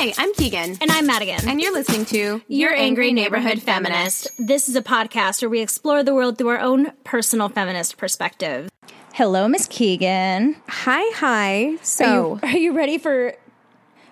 Hi, I'm Keegan. And I'm Madigan. And you're listening to Your Angry Neighborhood Feminist. This is a podcast where we explore the world through our own personal feminist perspective. Hello, Miss Keegan. Hi, hi. So, Are you, are you ready for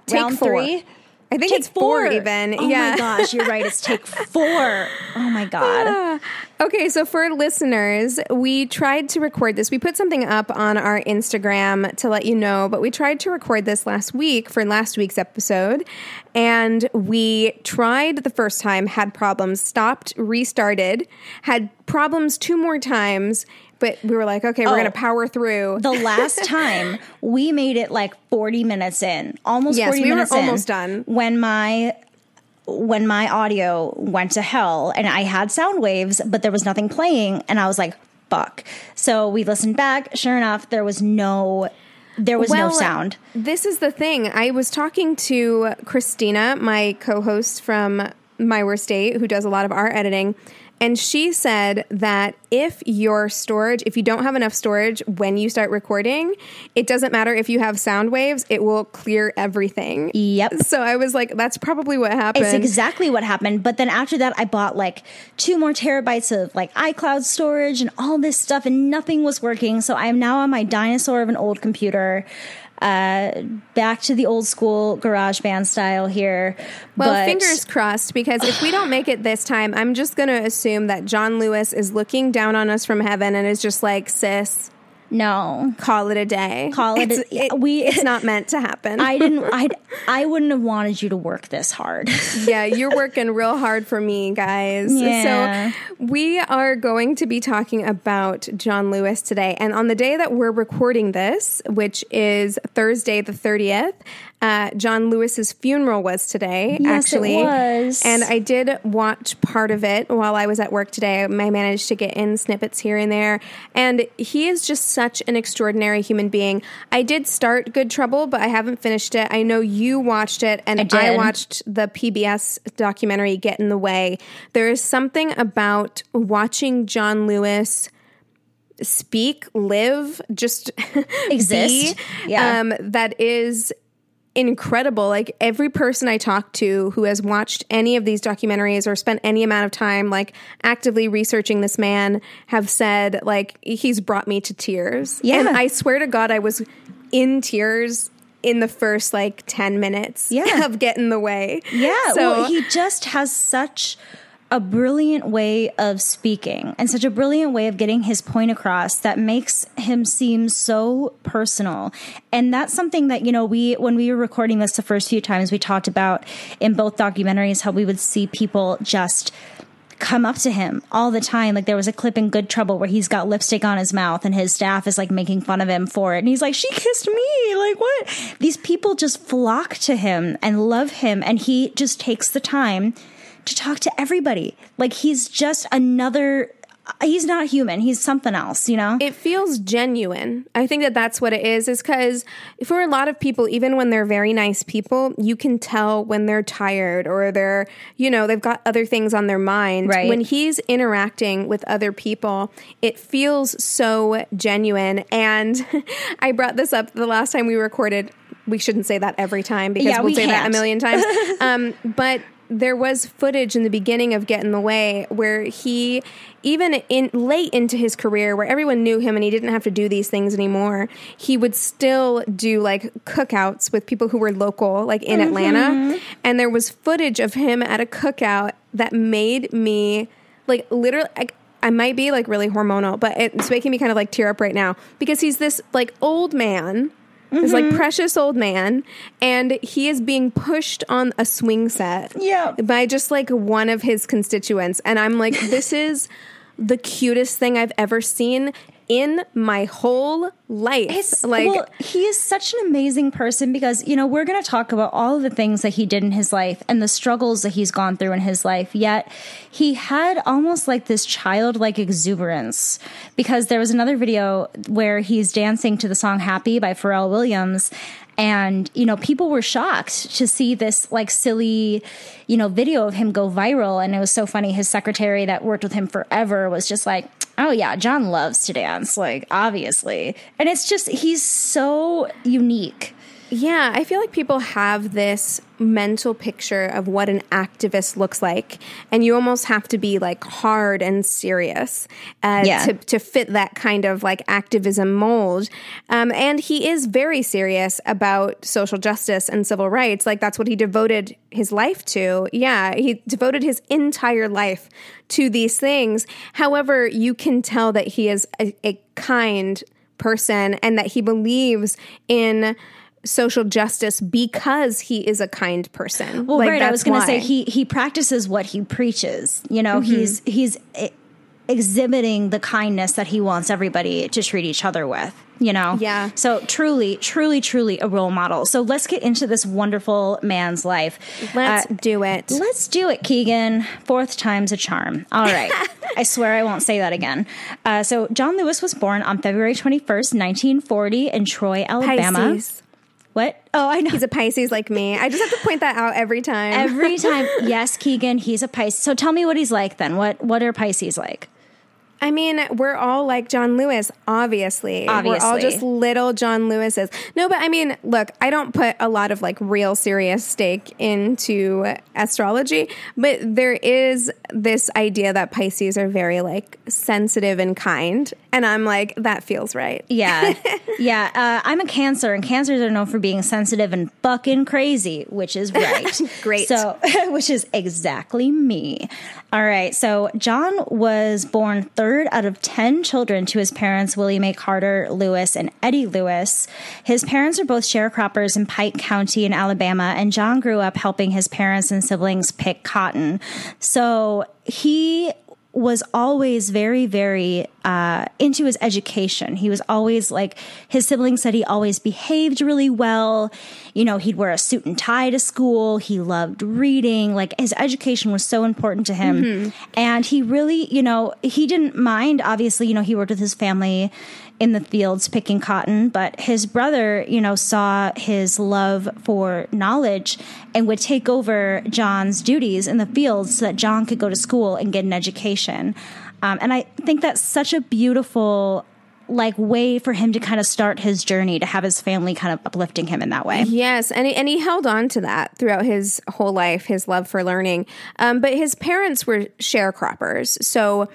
Take round four. three? I think Take it's four, even. Oh yeah. my gosh, you're right. It's take four. Oh my god. Ah. Okay, so for listeners, we tried to record this. We put something up on our Instagram to let you know, but we tried to record this last week for last week's episode. And we tried the first time, had problems, stopped, restarted, had problems two more times, but we were like, okay, we're Oh. going to power through. The last time we made it like 40 minutes in, almost Yes, 40 we were minutes in, almost done. When my when my audio went to hell and I had sound waves, but there was nothing playing, and I was like, "Fuck!" So we listened back. Sure enough, there was no there was no sound. This is the thing. I was talking to Christina, my co-host from My Worst Date, who does a lot of our editing, and she said that if your storage, if you don't have enough storage when you start recording, it doesn't matter if you have sound waves, it will clear everything. Yep. So I was like, that's probably what happened. It's exactly what happened. But then after that, I bought like two more terabytes of like iCloud storage and all this stuff, and nothing was working. So I am now on my dinosaur of an old computer. Uh, back to the old school garage band style here. Well, but fingers crossed, because if we don't make it this time, I'm just going to assume that John Lewis is looking down on us from heaven and is just like, sis, no, call it a day. Call it a- It's- it- we- It's not meant to happen. I didn't. I I wouldn't have wanted you to work this hard. yeah, you're working real hard for me, guys. Yeah. So we are going to be talking about John Lewis today, and on the day that we're recording this, which is Thursday the thirtieth. Uh, John Lewis's funeral was today, Yes, it actually. was. And I did watch part of it while I was at work today. I managed to get in snippets here and there. And he is just such an extraordinary human being. I did start Good Trouble, but I haven't finished it. I know you watched it, and I did. watched the PBS documentary Get in the Way. There is something about watching John Lewis speak, live, just Exist. be, Yeah. um, that is incredible. Like every person I talk to who has watched any of these documentaries or spent any amount of time like actively researching this man have said like he's brought me to tears. Yeah. And I swear to God I was in tears in the first like 10 minutes Yeah. of Get in the Way. Yeah, So well, he just has such a brilliant way of speaking and such a brilliant way of getting his point across that makes him seem so personal. And that's something that, you know, we, when we were recording this the first few times, we talked about in both documentaries how we would see people just come up to him all the time. Like there was a clip in Good Trouble where he's got lipstick on his mouth and his staff is like making fun of him for it. And he's like, she kissed me. Like what? These people just flock to him and love him. And he just takes the time to talk to everybody. Like he's just another he's not human. He's something else, you know? it feels genuine. I think that that's what it is, is because for a lot of people, even when they're very nice people, you can tell when they're tired or they're, you know, they've got other things on their mind. Right. When he's interacting with other people, it feels so genuine. And I brought this up the last time we recorded. We shouldn't say that every time because Yeah, we'll we say that a million times. um, but there was footage in the beginning of Get in the Way where he, even in late into his career, where everyone knew him and he didn't have to do these things anymore, he would still do like cookouts with people who were local, like in mm-hmm. Atlanta. And there was footage of him at a cookout that made me like literally. I, I might be like really hormonal, but it's making me kind of like tear up right now because he's this like old man this like mm-hmm. precious old man, and he is being pushed on a swing set Yeah. by just like one of his constituents. And I'm like, this is the cutest thing I've ever seen in my whole life. It's like, well, he is such an amazing person because you know we're going to talk about all of the things that he did in his life and the struggles that he's gone through in his life. Yet he had almost like this childlike exuberance because there was another video where he's dancing to the song "Happy" by Pharrell Williams. And, you know, people were shocked to see this like silly, you know, video of him go viral. And it was so funny. His secretary that worked with him forever was just like, oh, yeah, John loves to dance, like, obviously. And it's just, he's so unique. Yeah, I feel like people have this mental picture of what an activist looks like, and you almost have to be like hard and serious uh, Yeah. to to fit that kind of like activism mold. Um, and he is very serious about social justice and civil rights. Like that's what he devoted his life to. Yeah, he devoted his entire life to these things. However, you can tell that he is a, a kind person and that he believes in social justice because he is a kind person. Well, Like, right. I was going to say he he practices what he preaches. You know, he's he's e- exhibiting the kindness that he wants everybody to treat each other with. You know, Yeah. So truly, truly, truly a role model. So let's get into this wonderful man's life. Let's Uh, do it. Let's do it, Keegan. Fourth time's a charm. All right. I swear I won't say that again. Uh, so, John Lewis was born on February 21st, 1940, in Troy, Alabama. Pisces. What? Oh, I know. He's a Pisces like me. I just have to point that out every time. Every time, yes, Keegan, he's a Pisces. So tell me what he's like then. What what are Pisces like? I mean, we're all like John Lewis, obviously. obviously. We're all just little John Lewises. No, but I mean, look, I don't put a lot of like real serious stake into astrology, but there is this idea that Pisces are very like sensitive and kind. And I'm like, that feels right. Yeah, yeah. Uh, I'm a Cancer, and Cancers are known for being sensitive and fucking crazy, which is right. Great. So, which is exactly me. All right. So, John was born third out of ten children to his parents, Willie Mae Carter Lewis and Eddie Lewis. His parents are both sharecroppers in Pike County in Alabama, and John grew up helping his parents and siblings pick cotton. So he was always very, very uh, into his education. He was always like, his siblings said he always behaved really well. You know, he'd wear a suit and tie to school. He loved reading. Like, his education was so important to him. And he really, you know, he didn't mind. Obviously, you know, he worked with his family in the fields picking cotton, but his brother, you know, saw his love for knowledge and would take over John's duties in the fields so that John could go to school and get an education. Um, and I think that's such a beautiful like way for him to kind of start his journey to have his family kind of uplifting him in that way. Yes, and he, and he held on to that throughout his whole life, his love for learning. Um, but his parents were sharecroppers, so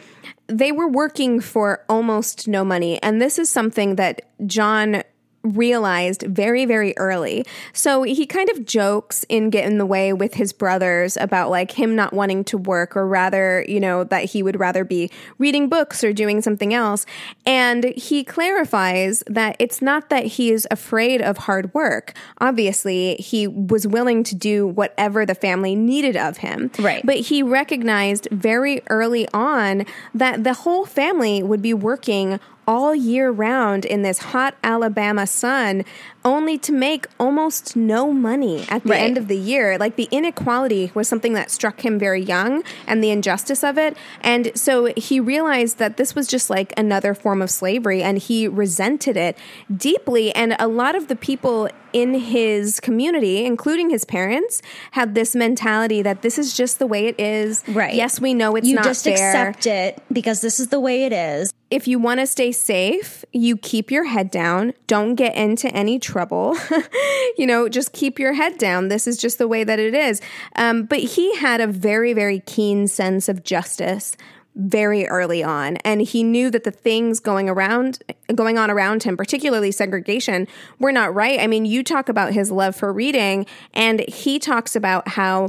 they were working for almost no money, and this is something that John realized very very early. So he kind of jokes in get in the way with his brothers about like him not wanting to work or rather you know that he would rather be reading books or doing something else. And he clarifies that it's not that he is afraid of hard work. Obviously he was willing to do whatever the family needed of him. Right. but he recognized very early on that the whole family would be working all year round in this hot Alabama sun only to make almost no money at the Right. end of the year. Like the inequality was something that struck him very young and the injustice of it. And so he realized that this was just like another form of slavery and he resented it deeply. And a lot of the people in his community, including his parents, had this mentality that this is just the way it is. Right. Yes, we know it's you not just fair accept it because this is the way it is. If you want to stay safe, you keep your head down. Don't get into any trouble. you know, just keep your head down. This is just the way that it is. Um, but he had a very, very keen sense of justice very early on and he knew that the things going around going on around him particularly segregation were not right i mean you talk about his love for reading and he talks about how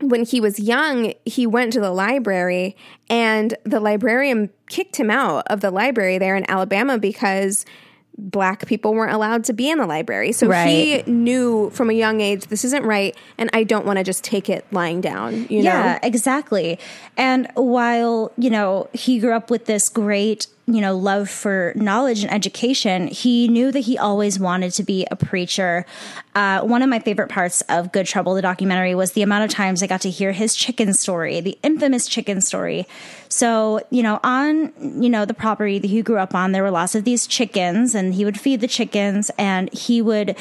when he was young, he went to the library and the librarian kicked him out of the library there in Alabama because black people weren't allowed to be in the library. So Right. he knew from a young age this isn't right and I don't want to just take it lying down, you yeah, know. exactly. And while, you know, he grew up with this great, you know, love for knowledge and education, he knew that he always wanted to be a preacher. Uh, one of my favorite parts of Good Trouble, the documentary, was the amount of times I got to hear his chicken story, the infamous chicken story. So, you know, on, you know, the property that he grew up on, there were lots of these chickens and he would feed the chickens and he would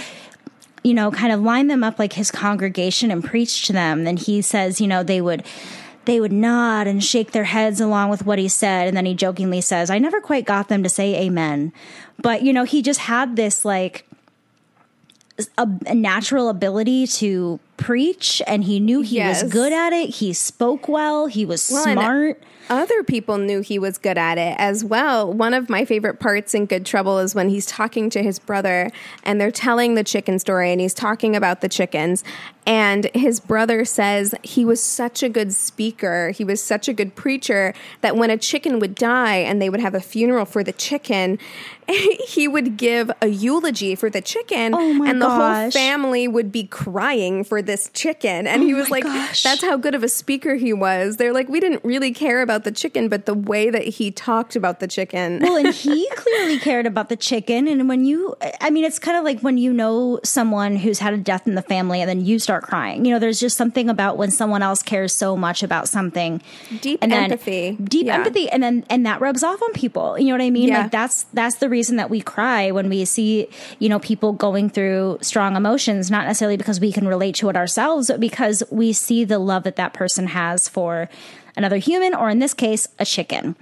you know, kind of line them up like his congregation and preach to them. Then he says, you know, they would they would nod and shake their heads along with what he said and then he jokingly says, I never quite got them to say amen. But you know, he just had this like a, a natural ability to preach and he knew he Yes. was good at it. He spoke well, he was Well, smart. Other people knew he was good at it as well. One of my favorite parts in Good Trouble is when he's talking to his brother and they're telling the chicken story and he's talking about the chickens. And his brother says he was such a good speaker, he was such a good preacher that when a chicken would die and they would have a funeral for the chicken, he would give a eulogy for the chicken. Oh my and the whole family would be crying for this chicken. And oh he was Oh like, gosh. that's how good of a speaker he was. They're like, we didn't really care about the chicken, but the way that he talked about the chicken. well, and he clearly cared about the chicken. And when you, I mean, it's kind of like when you know someone who's had a death in the family and then you start crying. You know, there's just something about when someone else cares so much about something. Deep and empathy. Deep Yeah. empathy. And then, and that rubs off on people. You know what I mean? Yeah. Like that's, that's the reason that we cry when we see, you know, people going through strong emotions, not necessarily because we can relate to it ourselves, but because we see the love that that person has for another human, or in this case, a chicken.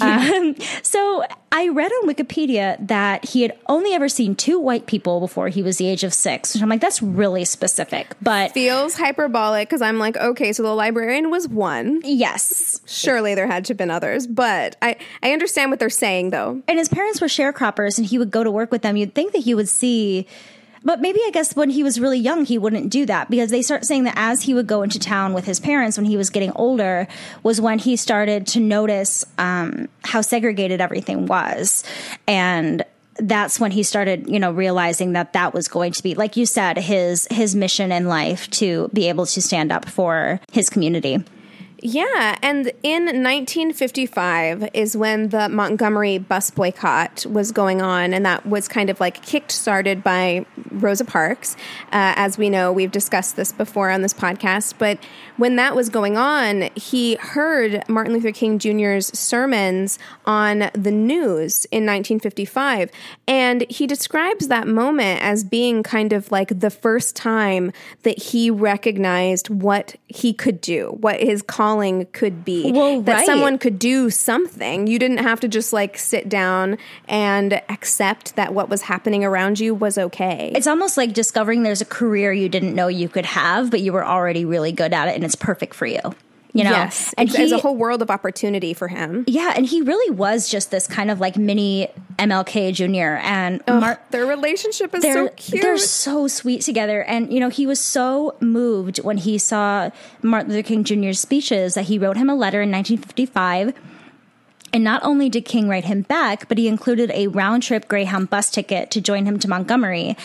Um, so I read on Wikipedia that he had only ever seen two white people before he was the age of six. Which I'm like, that's really specific. But Feels hyperbolic because I'm like, okay, so the librarian was one. yes. Surely there had to have been others, but I, I understand what they're saying though. And his parents were sharecroppers and he would go to work with them. You'd think that he would see. But maybe I guess when he was really young, he wouldn't do that because they start saying that as he would go into town with his parents when he was getting older, was when he started to notice um, how segregated everything was. And that's when he started, you know, realizing that that was going to be, like you said, his his mission in life to be able to stand up for his community. Yeah, and in 1955 is when the Montgomery bus boycott was going on, and that was kind of like kicked started by Rosa Parks. Uh, as we know, we've discussed this before on this podcast, but when that was going on, he heard Martin Luther King Jr.'s sermons on the news in 1955, and he describes that moment as being kind of like the first time that he recognized what he could do, what his calling could be. Well, that right. someone could do something. You didn't have to just like sit down and accept that what was happening around you was okay. It's almost like discovering there's a career you didn't know you could have, but you were already really good at it and it's perfect for you. You know? yes, And it's, it's a whole world of opportunity for him. Yeah, and he really was just this kind of like mini MLK Jr. And Mar- Their relationship is they're so cute. they're so sweet together. And you know, he was so moved when he saw Martin Luther King Jr.'s speeches that he wrote him a letter in 1955. And not only did King write him back, but he included a round trip Greyhound bus ticket to join him to Montgomery.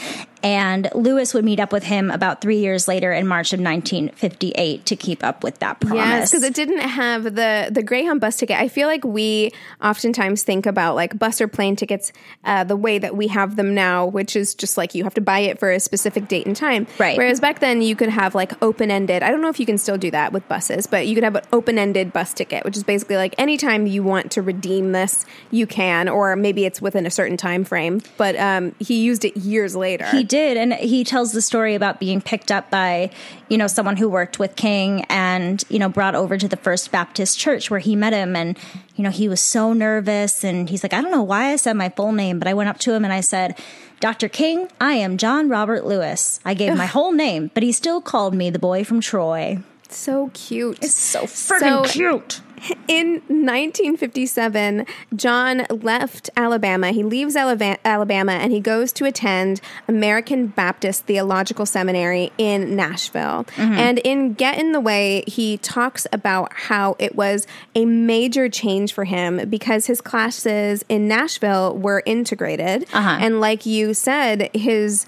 And Lewis would meet up with him about three years later in March of 1958 to keep up with that promise. Yes, because it didn't have the the Greyhound bus ticket. I feel like we oftentimes think about like bus or plane tickets uh, the way that we have them now, which is just like you have to buy it for a specific date and time. Right. Whereas back then you could have like open ended. I don't know if you can still do that with buses, but you could have an open ended bus ticket, which is basically like anytime you want to redeem this, you can, or maybe it's within a certain time frame. But um, he used it years later. He did, and he tells the story about being picked up by, you know, someone who worked with King and, you know, brought over to the First Baptist Church where he met him and, you know, he was so nervous and he's like, I don't know why I said my full name, but I went up to him and I said, Dr. King, I am John Robert Lewis. I gave my whole name, but he still called me the boy from Troy. so cute. It's so freaking cute. In 1957, John left Alabama. He leaves Alabama and he goes to attend American Baptist Theological Seminary in Nashville. Mm-hmm. And in Get in the Way, he talks about how it was a major change for him because his classes in Nashville were integrated. Uh-huh. And like you said, his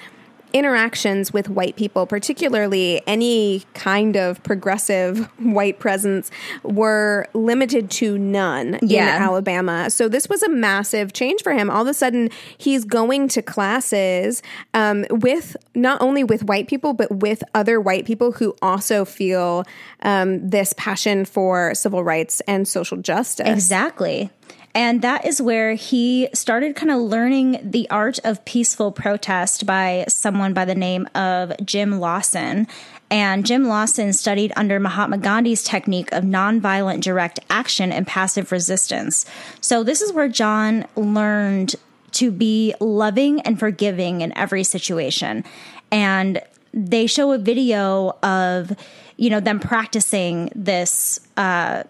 interactions with white people, particularly any kind of progressive white presence, were limited to none Yeah. in Alabama. So this was a massive change for him. All of a sudden, he's going to classes um, with not only with white people, but with other white people who also feel um, this passion for civil rights and social justice. Exactly. And that is where he started kind of learning the art of peaceful protest by someone by the name of Jim Lawson. And Jim Lawson studied under Mahatma Gandhi's technique of nonviolent direct action and passive resistance. So, this is where John learned to be loving and forgiving in every situation. And they show a video of, you know, them practicing this uh,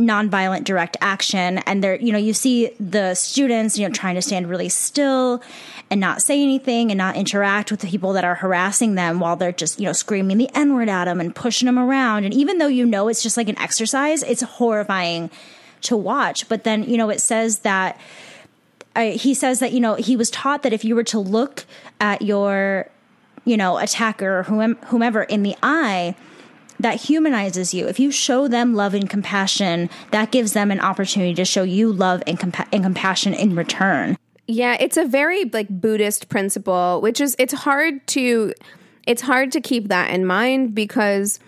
nonviolent direct action. And they're you know you see the students you know trying to stand really still and not say anything and not interact with the people that are harassing them while they're just you know screaming the n word at them and pushing them around. And even though you know it's just like an exercise it's horrifying to watch. But then you know it says that uh, he says that you know he was taught that if you were to look at your you know attacker or whom- whomever in the eye that humanizes you. If you show them love and compassion, that gives them an opportunity to show you love and, compa- and compassion in return. Yeah, it's a very like Buddhist principle, which is it's hard to it's hard to keep that in mind because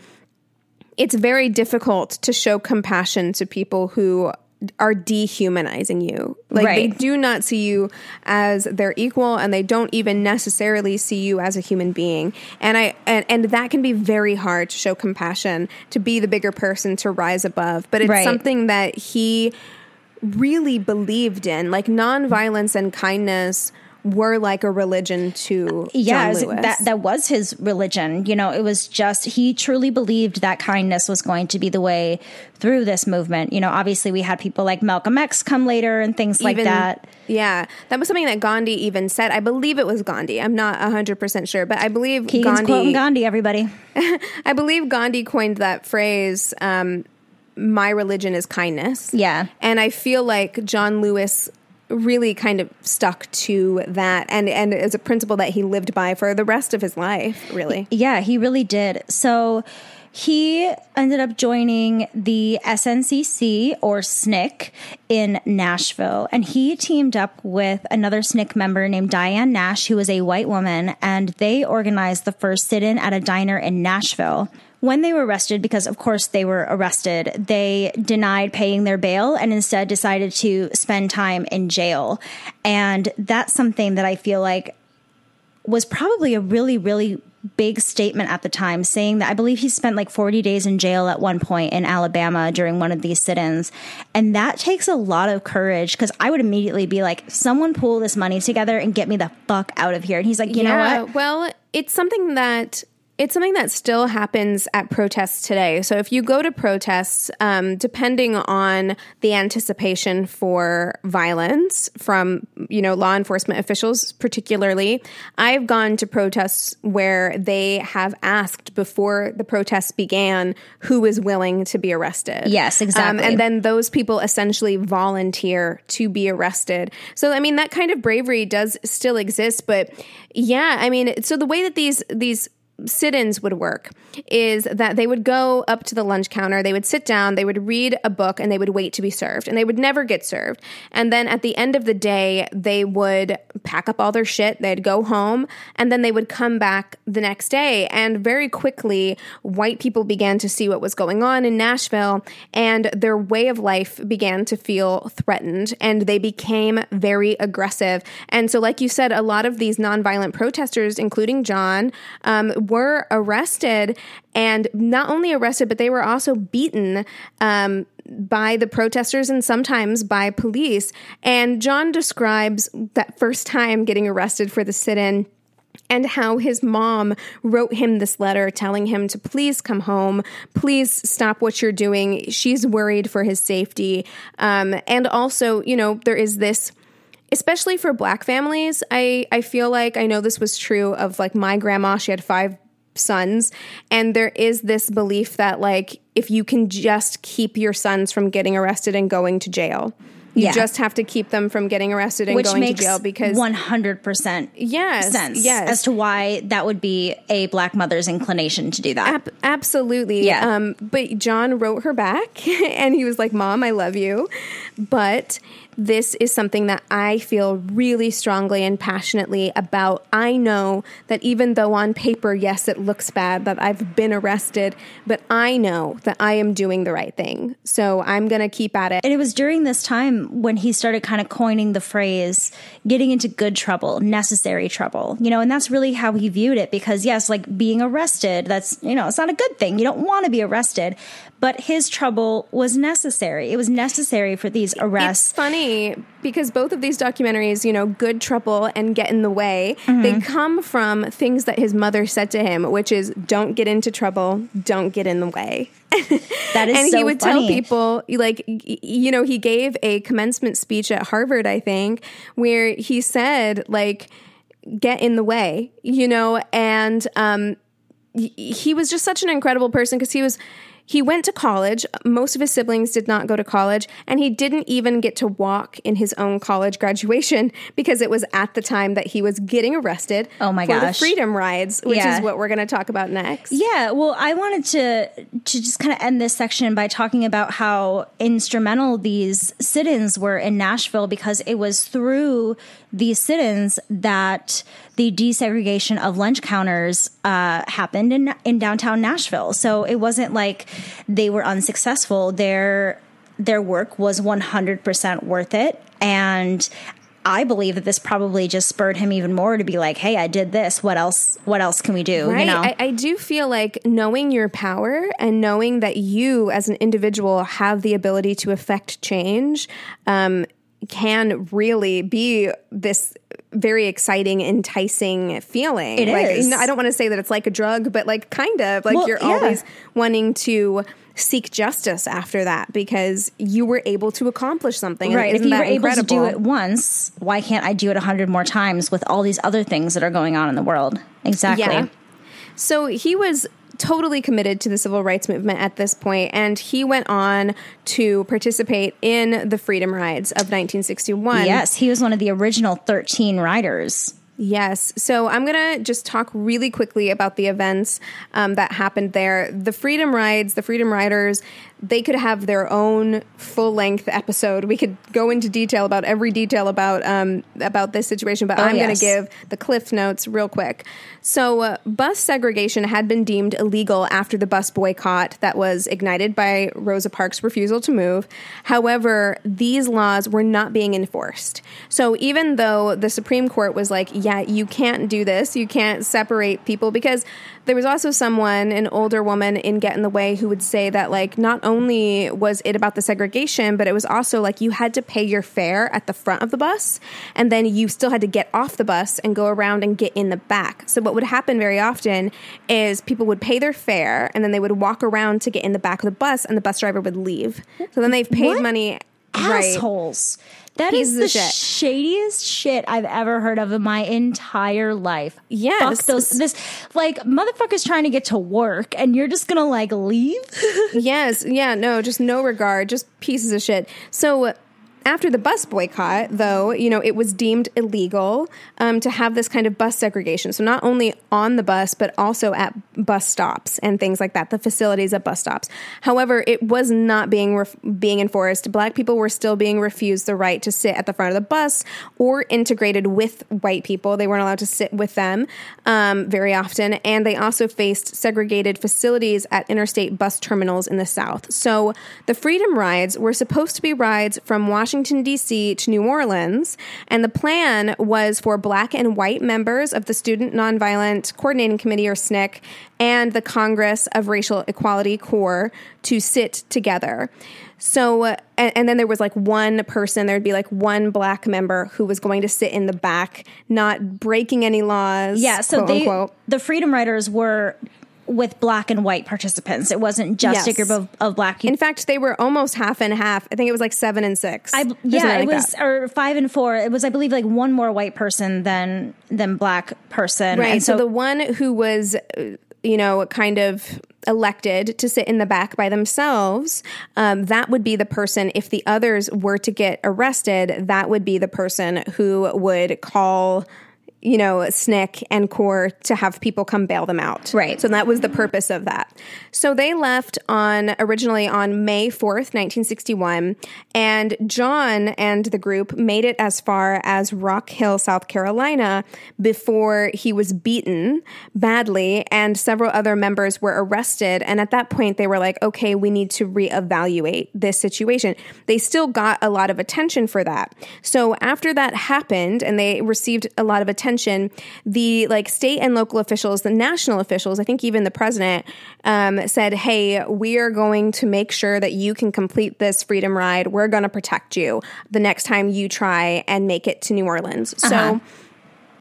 it's very difficult to show compassion to people who are dehumanizing you. Like they do not see you as their equal and they don't even necessarily see you as a human being. And I and, and that can be very hard to show compassion, to be the bigger person, to rise above. But it's Right. something that he really believed in. Like nonviolence and kindness were like a religion to Yeah, John Lewis. that that was his religion. You know, it was just he truly believed that kindness was going to be the way through this movement. You know, obviously we had people like Malcolm X come later and things like that. Yeah, that was something that Gandhi even said. I believe it was Gandhi. I'm not 100% sure, but I believe Keegan's Gandhi quoting Gandhi, everybody. I believe Gandhi coined that phrase um, my religion is kindness. Yeah. And I feel like John Lewis really kind of stuck to that and and as a principle that he lived by for the rest of his life, really. Yeah, he really did. So he ended up joining the SNCC or SNCC in Nashville, and he teamed up with another SNCC member named Diane Nash, who was a white woman, and they organized the first sit in at a diner in Nashville. When they were arrested, because of course they were arrested, they denied paying their bail and instead decided to spend time in jail. And that's something that I feel like was probably a really, really big statement at the time, saying that I believe he spent like 40 days in jail at one point in Alabama during one of these sit ins. And that takes a lot of courage because I would immediately be like, someone pull this money together and get me the fuck out of here. And he's like, you know what? Well, it's something that It's something that still happens at protests today. So if you go to protests, um, depending on the anticipation for violence from you know law enforcement officials, particularly, I've gone to protests where they have asked before the protests began who is willing to be arrested. Yes, exactly. Um, and then those people essentially volunteer to be arrested. So I mean that kind of bravery does still exist, but yeah, I mean, so the way that these these sit-ins would work is that they would go up to the lunch counter they would sit down they would read a book and they would wait to be served and they would never get served. And then at the end of the day they would pack up all their shit they'd go home and then they would come back the next day. And very quickly white people began to see what was going on in Nashville and their way of life began to feel threatened and they became very aggressive. And so like you said a lot of these nonviolent protesters including John um, were arrested and not only arrested, but they were also beaten. Um, by the protesters and sometimes by police. And John describes that first time getting arrested for the sit in and how his mom wrote him this letter telling him to please come home, please stop what you're doing. She's worried for his safety. Um, and also, you know, there is this especially for black families i i feel like i know this was true of like my grandma she had five sons and there is this belief that like if you can just keep your sons from getting arrested and going to jail you Yeah. just have to keep them from getting arrested and Which going to jail because 100% yes sense yes as to why that would be a black mother's inclination to do that. Ab- absolutely. Yeah. Um, but John wrote her back and he was like, Mom, I love you. But this is something that I feel really strongly and passionately about. I know that even though on paper, yes, it looks bad that I've been arrested, but I know that I am doing the right thing. So I'm going to keep at it. And it was during this time when he started kind of coining the phrase getting into good trouble, necessary trouble, you know, and that's really how he viewed it because, yes, like being arrested, that's, you know, it's not a good thing. You don't want to be arrested, but his trouble was necessary. It was necessary for these arrests. It's funny because both of these documentaries, you know, Good Trouble and Get in the Way, they come from things that his mother said to him, which is don't get into trouble, don't get in the way. That is so funny. and so he would funny. tell people like you know he gave a commencement speech at harvard i think where he said like get in the way you know and um he was just such an incredible person because he was he went to college most of his siblings did not go to college and he didn't even get to walk in his own college graduation because it was at the time that he was getting arrested Oh my for gosh. the freedom rides which Yeah. is what we're going to talk about next Yeah, well, I wanted to to just kind of end this section by talking about how instrumental these sit-ins were in Nashville because it was through these sit-ins that the desegregation of lunch counters uh, happened in in downtown Nashville. So it wasn't like they were unsuccessful. Their their work was 100% worth it and I believe that this probably just spurred him even more to be like, "Hey, I did this. What else? What else can we do?" Right. You know, I, I do feel like knowing your power and knowing that you as an individual have the ability to affect change um, can really be this very exciting, enticing feeling. It like, is. I don't want to say that it's like a drug, but like kind of like Well, you're yeah. always wanting to seek justice after that because you were able to accomplish something. Right. If you were that able to do it once, why can't I do it a hundred more times with all these other things that are going on in the world? Exactly. Yeah. So he was totally committed to the civil rights movement at this point, and he went on to participate in the freedom rides of 1961. Yes, he was one of the original 13 riders. Yes. So I'm going to just talk really quickly about the events um, that happened there. The Freedom Rides, the Freedom Riders, they could have their own full length episode. We could go into detail about every detail about um, about this situation, but I'm yes. going to give the cliff notes real quick. So, uh, bus segregation had been deemed illegal after the bus boycott that was ignited by Rosa Parks' refusal to move. However, these laws were not being enforced. So, even though the Supreme Court was like, yeah, you can't do this. You can't separate people because there was also someone, an older woman in Get in the Way, who would say that, like, not only was it about the segregation, but it was also like you had to pay your fare at the front of the bus, and then you still had to get off the bus and go around and get in the back. So, what would happen very often is people would pay their fare and then they would walk around to get in the back of the bus, and the bus driver would leave. So then they've paid What? money. Right. assholes. That Pieces is the shit. shadiest shit I've ever heard of in my entire life. Yes. Fuck those this like motherfuckers trying to get to work and you're just gonna like leave? yes, yeah, no, just no regard, just pieces of shit. So after the bus boycott, though, you know, it was deemed illegal um, to have this kind of bus segregation. So not only on the bus, but also at bus stops and things like that, the facilities at bus stops. However, it was not being ref- being enforced. Black people were still being refused the right to sit at the front of the bus or integrated with white people. They weren't allowed to sit with them um, very often, and they also faced segregated facilities at interstate bus terminals in the South. So the Freedom Rides were supposed to be rides from Washington, D.C. to New Orleans, and the plan was for black and white members of the Student Nonviolent Coordinating Committee, or SNCC, and the Congress of Racial Equality CORE to sit together. So, uh, and, and then there was like one person, there would be like one black member who was going to sit in the back, not breaking any laws. Yeah, so quote they unquote. the Freedom Riders were with black and white participants. It wasn't just a group of, of black people. In fact, they were almost half and half. I think it was like seven and six. I, yeah, it like was that. or five and four. It was, I believe, like one more white person than than black person. Right. And So, the one who was, uh, you know, kind of elected to sit in the back by themselves, um, that would be the person, if the others were to get arrested, that would be the person who would call. You know, SNCC and CORE to have people come bail them out. Right. So that was the purpose of that. So they left on originally on May 4th, 1961, and John and the group made it as far as Rock Hill, South Carolina before he was beaten badly and several other members were arrested and at that point they were like, "Okay, we need to reevaluate this situation." They still got a lot of attention for that. So after that happened and they received a lot of attention, the like state and local officials, the national officials, I think even the president um, said, "Hey, we are going to make sure that you can complete this freedom ride. We're going to protect you the next time you try and make it to New Orleans." So.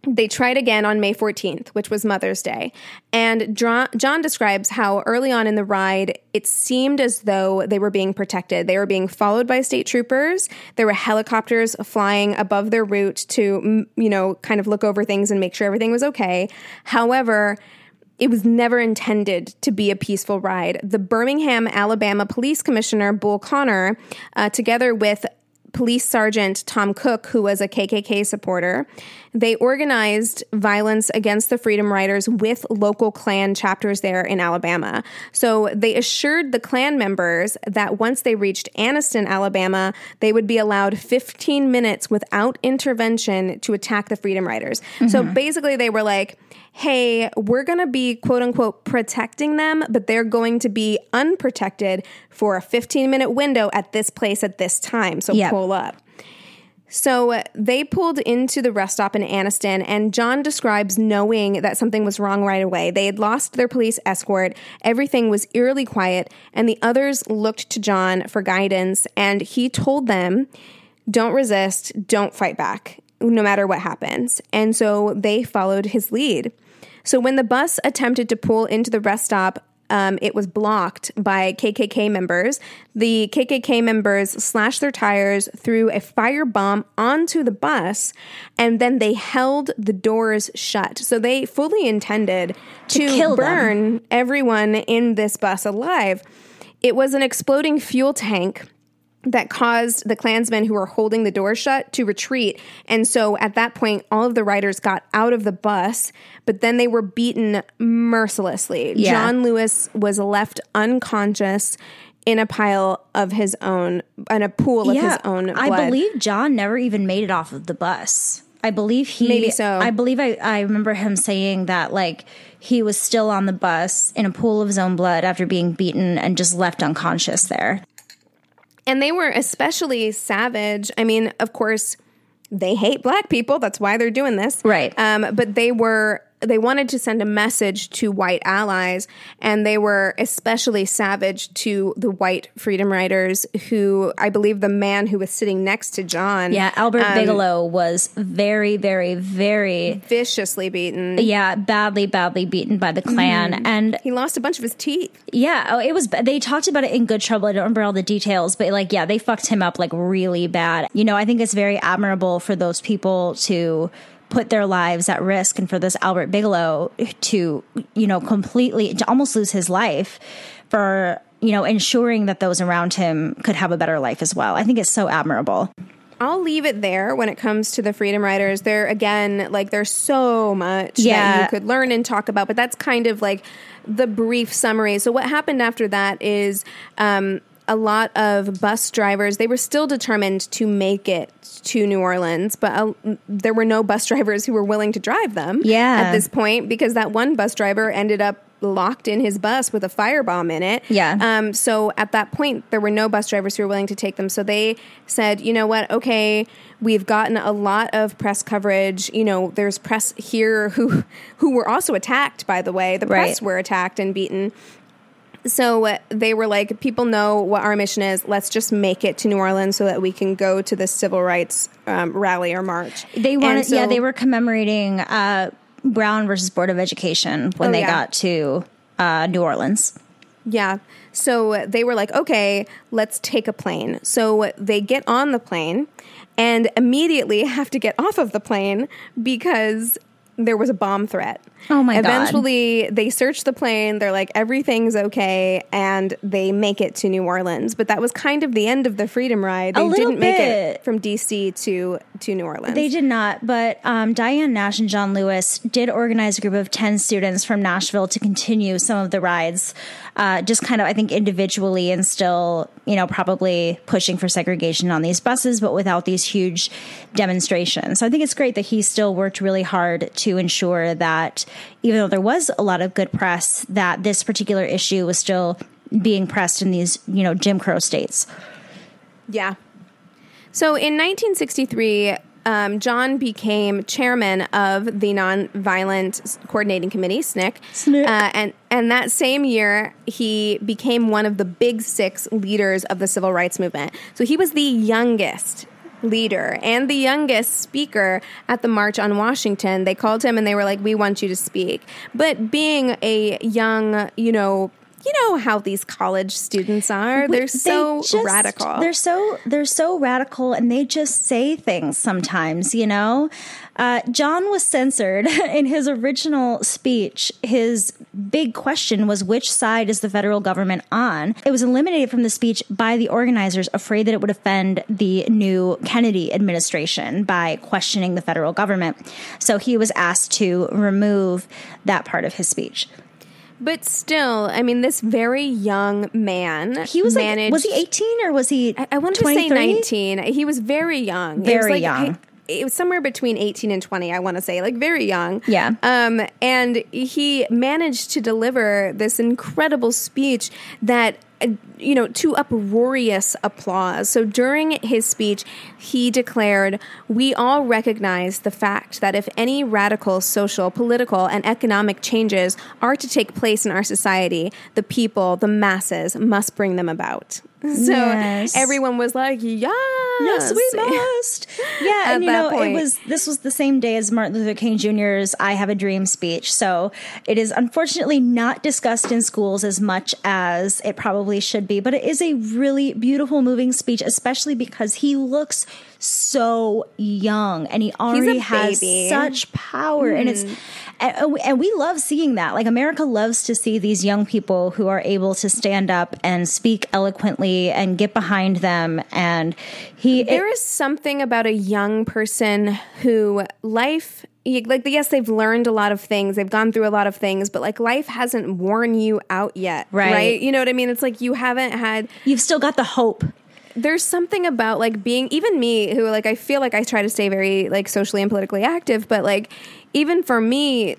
They tried again on May 14th, which was Mother's Day. And John, describes how early on in the ride, it seemed as though they were being protected. They were being followed by state troopers. There were helicopters flying above their route to, you know, kind of look over things and make sure everything was okay. However, it was never intended to be a peaceful ride. The Birmingham, Alabama Police Commissioner, Bull Connor, uh, together with Police Sergeant Tom Cook, who was a KKK supporter, they organized violence against the Freedom Riders with local Klan chapters there in Alabama. So they assured the Klan members that once they reached Anniston, Alabama, they would be allowed 15 minutes without intervention to attack the Freedom Riders. So mm-hmm. basically, they were like, hey, we're going to be quote unquote protecting them, but they're going to be unprotected for a 15 minute window at this place at this time. So Yep. pull up. So uh, they pulled into the rest stop in Anniston, and John describes knowing that something was wrong right away. They had lost their police escort, everything was eerily quiet, and the others looked to John for guidance, and he told them, Don't resist, don't fight back, no matter what happens. And so they followed his lead. So when the bus attempted to pull into the rest stop, um, it was blocked by KKK members. The KKK members slashed their tires, threw a firebomb onto the bus, and then they held the doors shut. So they fully intended to, them. burn everyone in this bus alive. It was an exploding fuel tank that caused the Klansmen who were holding the door shut to retreat. And so at that point, all of the riders got out of the bus, but then they were beaten mercilessly. Yeah. John Lewis was left unconscious in a pile of his own, in a pool of his own blood. I believe John never even made it off of the bus. I believe he Maybe so. I believe I, I remember him saying that like he was still on the bus in a pool of his own blood after being beaten and just left unconscious there. And they were especially savage. I mean, of course, they hate black people. That's why they're doing this. Right. Um, but they were they wanted to send a message to white allies, and they were especially savage to the white freedom riders. Who I believe the man who was sitting next to John, Yeah, Albert um, Bigelow was very, very, very, viciously beaten. yeah, badly, badly beaten by the Klan. Mm-hmm. And He lost a bunch of his teeth. yeah, oh, it was, they talked about it in Good Trouble. I don't remember all the details, but like, yeah, they fucked him up like really bad. You know, I think it's very admirable for those people to put their lives at risk and for this Albert Bigelow to, you know, completely, to almost lose his life for, you know, ensuring that those around him could have a better life as well. I think it's so admirable. I'll leave it there when it comes to the Freedom Riders. There again, like there's so much that you could learn and talk about, but that's kind of like the brief summary. So what happened after that is um, a lot of bus drivers they were still determined to make it to New Orleans, but uh, there were no bus drivers who were willing to drive them. Yeah. at this point because that one bus driver ended up locked in his bus with a firebomb in it. Yeah. Um, so at that point, there were no bus drivers who were willing to take them. So they said, you know what? Okay, we've gotten a lot of press coverage. You know, there's press here who who were also attacked. By the way, the press were attacked and beaten. So uh, they were like, people know what our mission is. Let's just make it to New Orleans so that we can go to the civil rights um, rally or march. They wanted, yeah, they were commemorating uh, Brown versus Board of Education when Oh, they yeah. got to uh, New Orleans. Yeah. So they were like, okay, let's take a plane. So they get on the plane and immediately have to get off of the plane because there was a bomb threat. Oh my God. Eventually, they search the plane. They're like, everything's okay, and they make it to New Orleans. But that was kind of the end of the Freedom Ride. They didn't make it from DC to to New Orleans. They did not, but um, Diane Nash and John Lewis did organize a group of 10 students from Nashville to continue some of the rides, uh, just kind of, I think, individually and still, you know, probably pushing for segregation on these buses, but without these huge demonstrations. So I think it's great that he still worked really hard to ensure that even though there was a lot of good press, that this particular issue was still being pressed in these, you know, Jim Crow states. Yeah. So in 1963, um, John became chairman of the Nonviolent Coordinating Committee, SNCC. SNCC. Uh, and, and that same year, he became one of the big six leaders of the civil rights movement. So he was the youngest leader and the youngest speaker at the March on Washington. They called him and they were like, We want you to speak. But being a young, you know, you know how these college students are. They're They so just- radical. They're so they're so radical, and they just say things sometimes. You know, uh, John was censored in his original speech. His big question was, "Which side is the federal government on?" It was eliminated from the speech by the organizers, afraid that it would offend the new Kennedy administration by questioning the federal government. So he was asked to remove that part of his speech. But still, I mean, this very young man. He was managed, like, was he eighteen or was he? I, I wanted to say 19. He was very young. it was Very like, young. I- it was somewhere between 18 and 20, I want to say, like very young. Yeah. Um, and he managed to deliver this incredible speech that, you know, to uproarious applause. So during his speech, he declared, We all recognize the fact that if any radical social, political, and economic changes are to take place in our society, the people, the masses, must bring them about. So Yes. everyone was like, yes. Yes, we must. Yeah, and you know, point. it was this was the same day as Martin Luther King Jr.'s "I Have a Dream" speech. So it is unfortunately not discussed in schools as much as it probably should be. But it is a really beautiful, moving speech, especially because he looks so young and he already has such power, and it's mm. And, oh, and we love seeing that. Like America loves to see these young people who are able to stand up and speak eloquently and get behind them. And he, There is something about a young person who life like yes they've learned a lot of things they've gone through a lot of things but like life hasn't worn you out yet Right. right you know what i mean it's like you haven't had you've still got the hope. There's something about like being even me who like I feel like I try to stay very like socially and politically active, but like even for me,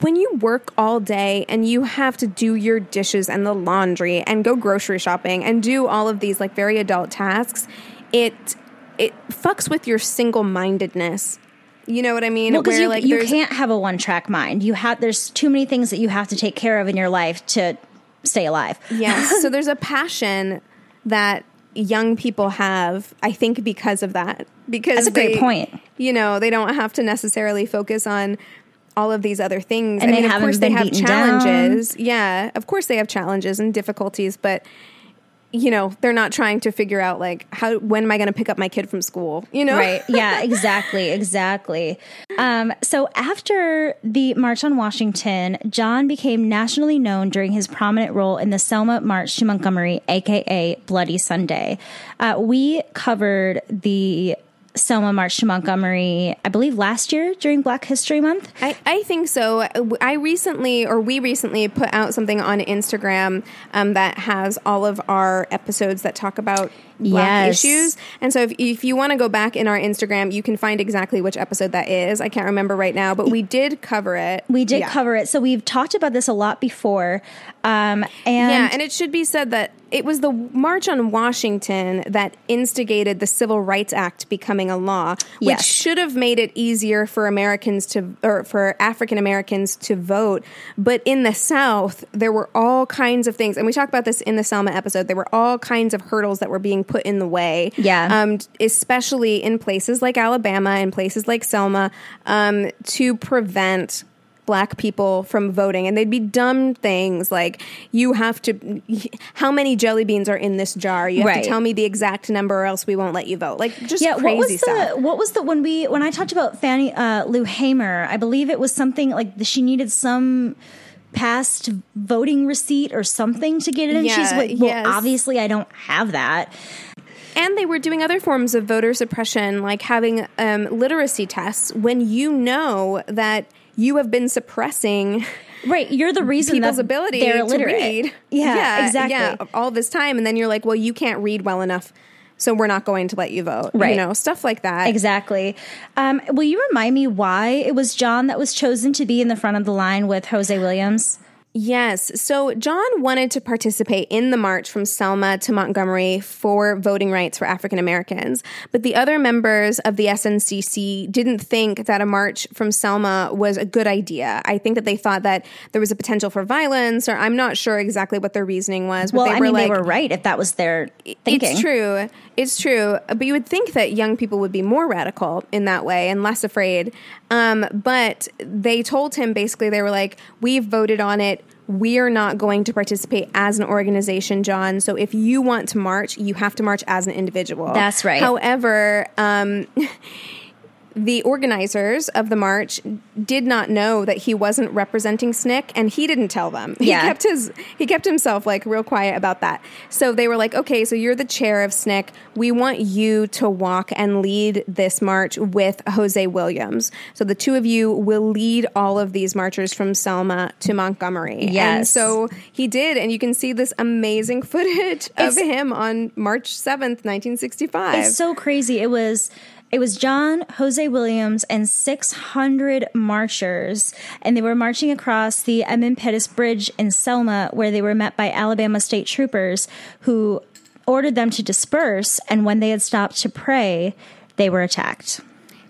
when you work all day and you have to do your dishes and the laundry and go grocery shopping and do all of these like very adult tasks, it it fucks with your single mindedness. You know what I mean? Well, because Where, you, like, you can't have a one track mind. You have there's too many things that you have to take care of in your life to stay alive. Yes. so there's a passion that young people have, I think, because of that. Because That's a great point. You know, they don't have to necessarily focus on all of these other things. And I they mean, of course, they have beaten down. challenges. Yeah, of course, they have challenges and difficulties, but you know, they're not trying to figure out like how when am I going to pick up my kid from school? You know, Right. Yeah, exactly. Exactly. Um, so after the March on Washington, John became nationally known during his prominent role in the Selma March to Montgomery, aka Bloody Sunday. Uh, we covered the Selma March to Montgomery, I believe last year during Black History Month. I, I think so. I recently, or we recently, put out something on Instagram um, that has all of our episodes that talk about black Yes. issues. And so, if, if you want to go back in our Instagram, you can find exactly which episode that is. I can't remember right now, but we did cover it. We did Yeah. cover it. So we've talked about this a lot before. Um, and yeah, and it should be said that it was the March on Washington that instigated the Civil Rights Act becoming a law, which Yes. should have made it easier for Americans to, or for African Americans to vote. But in the South, there were all kinds of things, and we talked about this in the Selma episode. There were all kinds of hurdles that were being put in the way. Yeah. um, especially in places like Alabama and places like Selma, um, to prevent black people from voting and they'd be dumb things like you have to how many jelly beans are in this jar you have Right. to tell me the exact number or else we won't let you vote like just yeah, crazy what was stuff the what was the when we when I talked about Fannie uh, Lou Hamer? I believe it was something like the, she needed some past voting receipt or something to get it in. She's like, well, yes. obviously I don't have that. and they were doing other forms of voter suppression like having um, literacy tests when you know that you have been suppressing Right, you're the reason people's ability to read Yeah, yeah, exactly. yeah all this time and then you're like well you can't read well enough so we're not going to let you vote Right. you know stuff like that Exactly. Um, will you remind me why it was John that was chosen to be in the front of the line with Hosea Williams? Yes. So John wanted to participate in the march from Selma to Montgomery for voting rights for African Americans. But the other members of the SNCC didn't think that a march from Selma was a good idea. I think that they thought that there was a potential for violence, or I'm not sure exactly what their reasoning was. But Well, they I were mean, like, they were right if that was their thinking. it's true. It's true. But you would think that young people would be more radical in that way and less afraid. Um, but they told him basically, they were like, We've voted on it. We're not going to participate as an organization, John. So if you want to march, you have to march as an individual. That's right. However, um, the organizers of the march did not know that he wasn't representing SNCC and he didn't tell them. Yeah. He kept his he kept himself like real quiet about that. So they were like, "Okay, so you're the chair of SNCC. We want you to walk and lead this march with Hosea Williams. So the two of you will lead all of these marchers from Selma to Montgomery." And Yes. so he did and you can see this amazing footage of It's- him on March 7th, 1965. It's so crazy. It was it was John, Hosea Williams, and 600 marchers, and they were marching across the Edmund Pettus Bridge in Selma, where they were met by Alabama state troopers who ordered them to disperse. And when they had stopped to pray, they were attacked.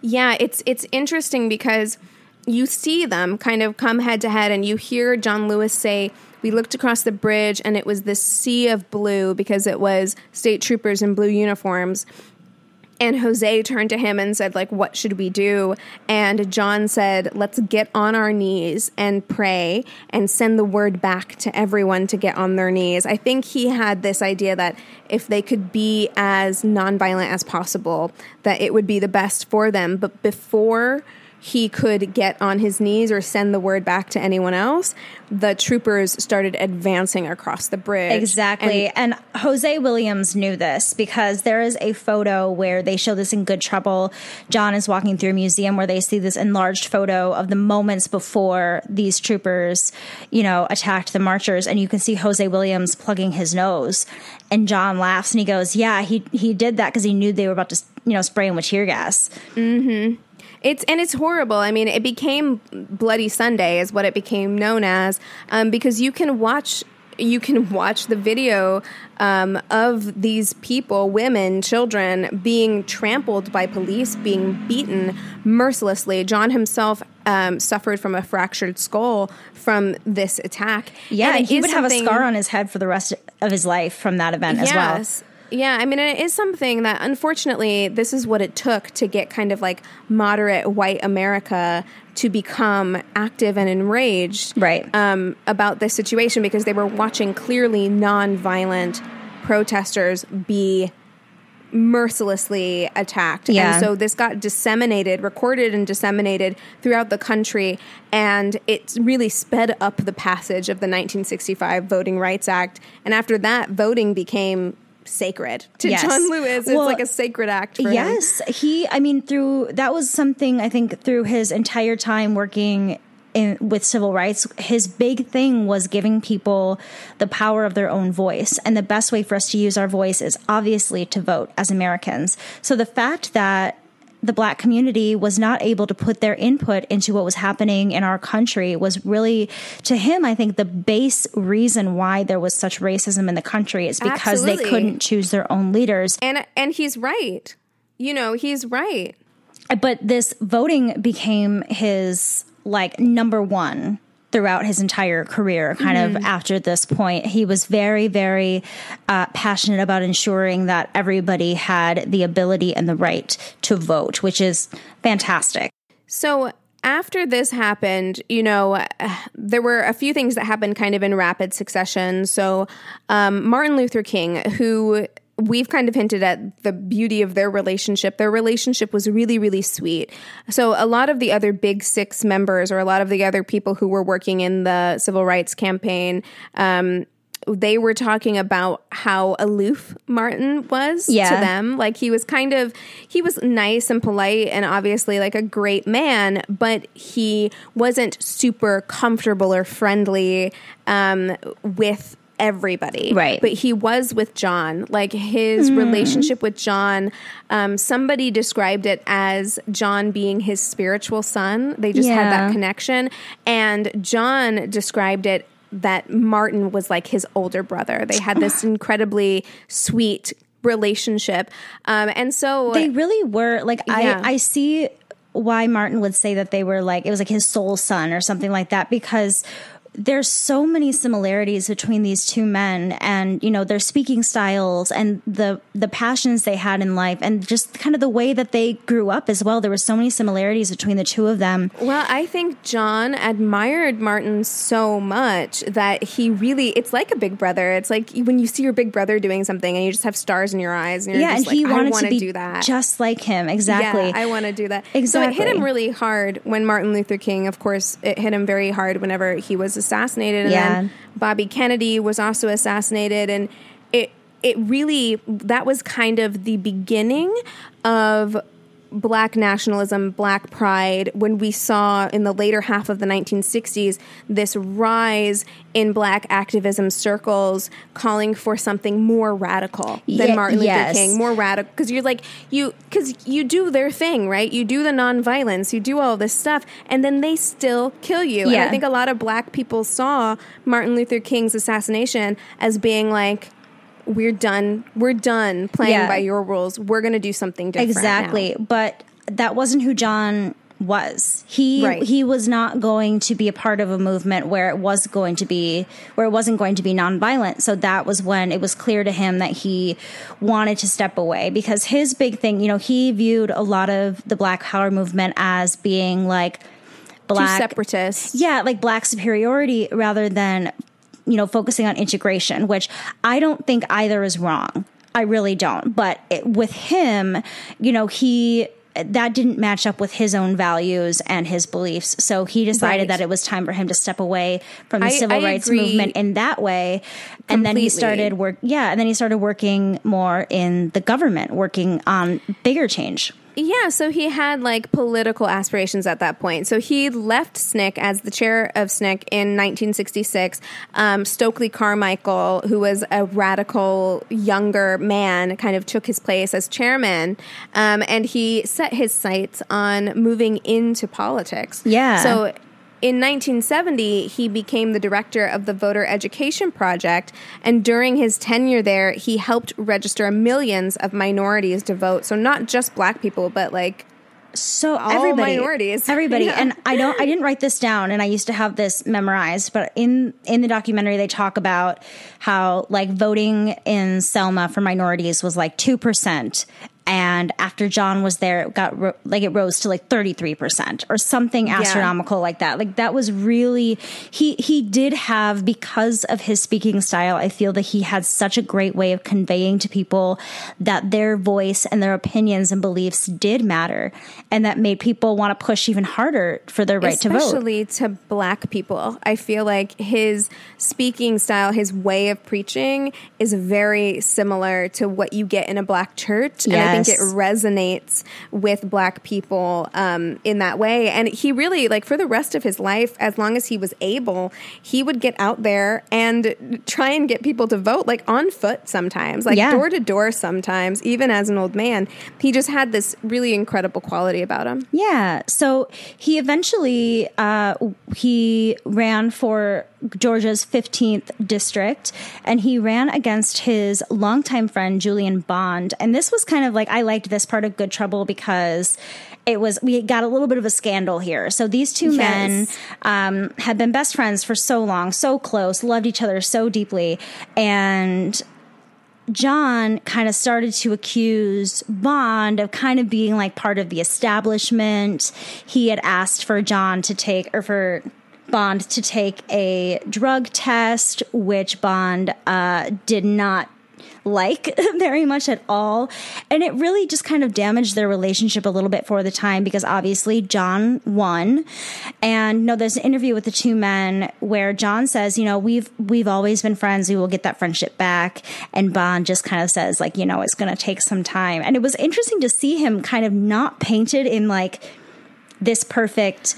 Yeah, it's it's interesting because you see them kind of come head to head and you hear John Lewis say we looked across the bridge and it was this sea of blue because it was state troopers in blue uniforms. And Hosea turned to him and said like what should we do? And John said, "Let's get on our knees and pray and send the word back to everyone to get on their knees." I think he had this idea that if they could be as nonviolent as possible, that it would be the best for them. But before he could get on his knees or send the word back to anyone else, the troopers started advancing across the bridge. Exactly. And And, Hosea Williams knew this because there is a photo where they show this in Good Trouble. John is walking through a museum where they see this enlarged photo of the moments before these troopers, you know, attacked the marchers. And you can see Hosea Williams plugging his nose. And John laughs and he goes, Yeah, he, he did that because he knew they were about to, you know, spray him with tear gas. Mm-hmm. It's and it's horrible. I mean, it became Bloody Sunday is what it became known as um, because you can watch you can watch the video um, of these people, women, children, being trampled by police, being beaten mercilessly. John himself um, suffered from a fractured skull from this attack. Yeah, And he would have a scar on his head for the rest of his life from that event as well. Yeah, I mean, it is something that unfortunately, this is what it took to get kind of like moderate white America to become active and enraged Right. um, about this situation because they were watching clearly non-violent protesters be mercilessly attacked. Yeah. And so this got disseminated, recorded and disseminated throughout the country. And it really sped up the passage of the 1965 Voting Rights Act. And after that, voting became sacred to Yes. John Lewis. It's Well, like a sacred act for him. Yes, he. I mean, through that was something I think through his entire time working in, with civil rights, his big thing was giving people the power of their own voice, and the best way for us to use our voice is obviously to vote as Americans. So the fact that the black community was not able to put their input into what was happening in our country was really to him i think the base reason why there was such racism in the country is because they couldn't choose their own leaders And, and he's right. You know, he's right. but this voting became his like number one throughout his entire career kind Mm-hmm. of after this point he was very very uh, passionate about ensuring that everybody had the ability and the right to vote which is fantastic So after this happened, you know, there were a few things that happened kind of in rapid succession. So um, Martin Luther King, who we've kind of hinted at the beauty of their relationship. Their relationship was really, really sweet. So a lot of the other big six members, or a lot of the other people who were working in the civil rights campaign, um, they were talking about how aloof Martin was Yeah. to them. Like he was kind of he was nice and polite and obviously like a great man, but he wasn't super comfortable or friendly um, with everybody. Right. But he was with John. Like his Hmm. relationship with John, um, somebody described it as John being his spiritual son. They just had that connection. And John described it that Martin was like his older brother. They had this incredibly sweet relationship. Um, and so they really were like Yeah. I I see why Martin would say that they were like it was like his soul son or something like that because there's so many similarities between these two men and you know their speaking styles and the the passions they had in life and just kind of the way that they grew up as well there were so many similarities between the two of them Well, I think John admired Martin so much that he really, it's like a big brother. It's like when you see your big brother doing something and you just have stars in your eyes and you're yeah just and he wanted to be do that. just like him exactly Yeah, I want to do that. So it hit him really hard when Martin Luther King, of course, it hit him very hard whenever he was assassinated. And Yeah. then Bobby Kennedy was also assassinated. And it, it really, that was kind of the beginning of black nationalism, black pride, when we saw in the later half of the 1960s this rise in black activism circles calling for something more radical than Ye- Martin Luther yes. King, more radical because you're like you because you do their thing right? You do the nonviolence you do all this stuff and then they still kill you. And i think a lot of black people saw martin luther king's assassination as being like we're done we're done playing Yeah. by your rules we're going to do something different now." Exactly. But that wasn't who John was. He Right. he was not going to be a part of a movement where it was going to be where it wasn't going to be nonviolent. So that was when it was clear to him that he wanted to step away because his big thing, you know, he viewed a lot of the black power movement as being like Too black separatists yeah, like black superiority rather than, you know, focusing on integration, which I don't think either is wrong. I really don't. But it, with him, you know, he that didn't match up with his own values and his beliefs. So he decided Right. that it was time for him to step away from the I- civil I rights movement in that way. And then he started work yeah, and then he started working more in the government, working on bigger change. Yeah, so he had like political aspirations at that point. So he left SNCC as the chair of SNCC in 1966. Um, Stokely Carmichael, who was a radical younger man, kind of took his place as chairman, um, and he set his sights on moving into politics. Yeah. So in 1970, he became the director of the Voter Education Project. And during his tenure there, he helped register millions of minorities to vote. So, not just black people, but like so All everybody minorities. everybody Yeah. and i don't i didn't write this down and i used to have this memorized but in in the documentary they talk about how like voting in selma for minorities was like 2% and after john was there it got ro- like it rose to like 33% or something astronomical like that like that was really he he did have because of his speaking style i feel that he had such a great way of conveying to people that their voice and their opinions and beliefs did matter and that made people want to push even harder for their right to vote especially to black people. I feel like his speaking style, his way of preaching is very similar to what you get in a black church. I think it resonates with black people um, in that way. And he really, like, for the rest of his life, as long as he was able, he would get out there and try and get people to vote, like on foot sometimes, like door to door sometimes, even as an old man. He just had this really incredible quality about him. Yeah. So he eventually uh, he ran for Georgia's 15th district, and he ran against his longtime friend Julian Bond. And this was kind of like I liked this part of Good Trouble because it was we got a little bit of a scandal here. So these two men um, had been best friends for so long, so close, loved each other so deeply, and John kind of started to accuse Bond of kind of being like part of the establishment. He had asked for John to take, or for Bond to take a drug test, which Bond uh, did not like very much at all. And it really just kind of damaged their relationship a little bit for the time because obviously John won. And know, there's an interview with the two men where John says, you know, we've we've always been friends, we will get that friendship back. And Bond just kind of says, like, you know, it's gonna take some time. And it was interesting to see him kind of not painted in like this perfect.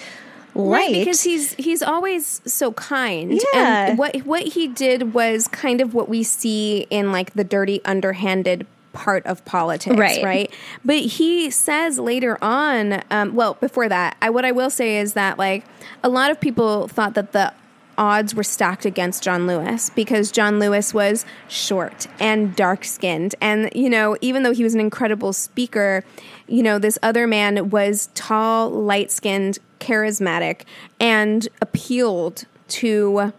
Right, because he's he's always so kind. Yeah. And what what he did was kind of what we see in like the dirty, underhanded part of politics, Right. right? But he says later on, um, well, before that, I, what I will say is that like a lot of people thought that the odds were stacked against John Lewis because John Lewis was short and dark skinned. And, you know, even though he was an incredible speaker, you know, this other man was tall, light skinned, charismatic, and appealed to